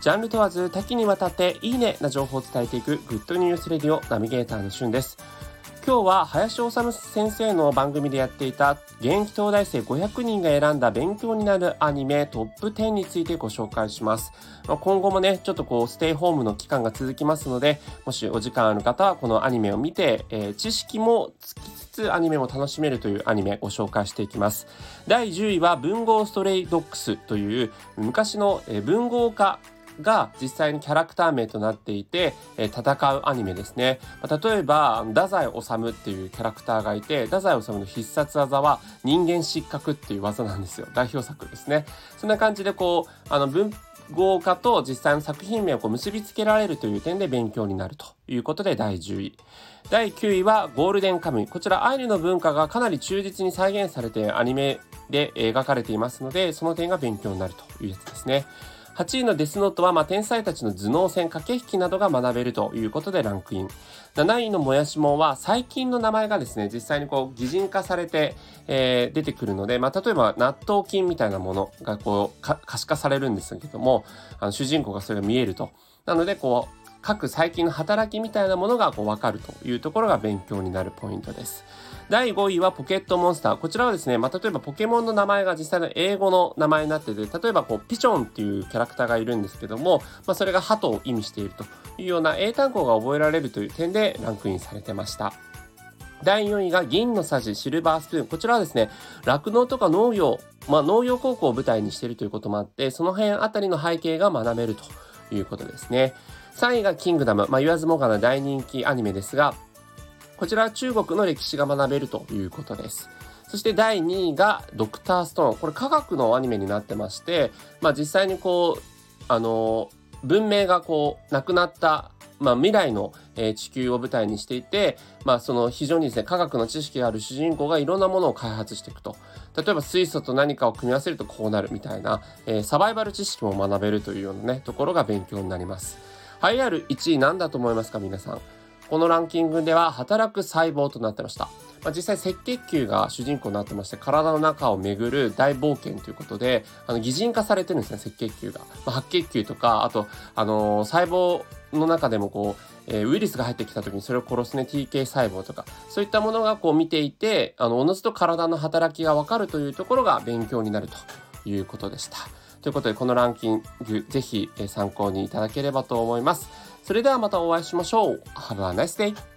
ジャンル問わず多岐にわたっていいねな情報を伝えていくグッドニュースレディオナビゲーターのしゅんです。今日は林修先生の番組でやっていた現役東大生500人が選んだ勉強になるアニメトップ10についてご紹介します。今後もね、ちょっとこうステイホームの期間が続きますので、もしお時間ある方はこのアニメを見て、えー、知識もつきつつアニメも楽しめるというアニメご紹介していきます。第10位は文豪ストレイドックスという昔の文豪家が実際にキャラクター名となっていて、え、戦うアニメですね。例えば、太宰治っていうキャラクターがいて、太宰治の必殺技は人間失格っていう技なんですよ。代表作ですね。そんな感じでこう、あの文豪華と実際の作品名をこう結びつけられるという点で勉強になるということで第10位。第9位はゴールデンカムイ。こちらアイヌの文化がかなり忠実に再現されてアニメで描かれていますので、その点が勉強になるというやつですね。8位のデスノートは、まあ、天才たちの頭脳戦、駆け引きなどが学べるということでランクイン。7位のもやしもんは、最近の名前がですね、実際にこう、擬人化されて、えー、出てくるので、まあ、例えば納豆菌みたいなものがこう、可視化されるんですけども、あの主人公がそれが見えると。なので、こう、各最近の働きみたいなものがこう分かるというところが勉強になるポイントです。第5位はポケットモンスター。こちらはですね、まあ、例えばポケモンの名前が実際の英語の名前になってて、例えばこう、ピチョンっていうキャラクターがいるんですけども、まあ、それが鳩を意味しているというような英単語が覚えられるという点でランクインされてました。第4位が銀のさじシルバースプーン。こちらはですね、酪農とか農業、まあ農業高校を舞台にしているということもあって、その辺あたりの背景が学べるということですね。3位がキングダム。まあ言わずもがな大人気アニメですが、こちらは中国の歴史が学べるということです。そして第2位がドクターストーン。これ科学のアニメになってまして、まあ実際にこう、あの、文明がこう、なくなった、まあ未来の、えー、地球を舞台にしていて、まあその非常にですね、科学の知識がある主人公がいろんなものを開発していくと。例えば水素と何かを組み合わせるとこうなるみたいな、えー、サバイバル知識も学べるというようなね、ところが勉強になります。栄えある1位何だと思いますか皆さん。このランキングでは働く細胞となってました。まあ、実際赤血球が主人公になってまして体の中を巡る大冒険ということであの擬人化されてるんですね赤血球が、まあ、白血球とかあと、あのー、細胞の中でもこう、えー、ウイルスが入ってきた時にそれを殺すね TK 細胞とかそういったものがこう見ていてあのおのずと体の働きが分かるというところが勉強になるということでした。ということでこのランキングぜひ参考にいただければと思います。それではまたお会いしましょう。Have a nice day!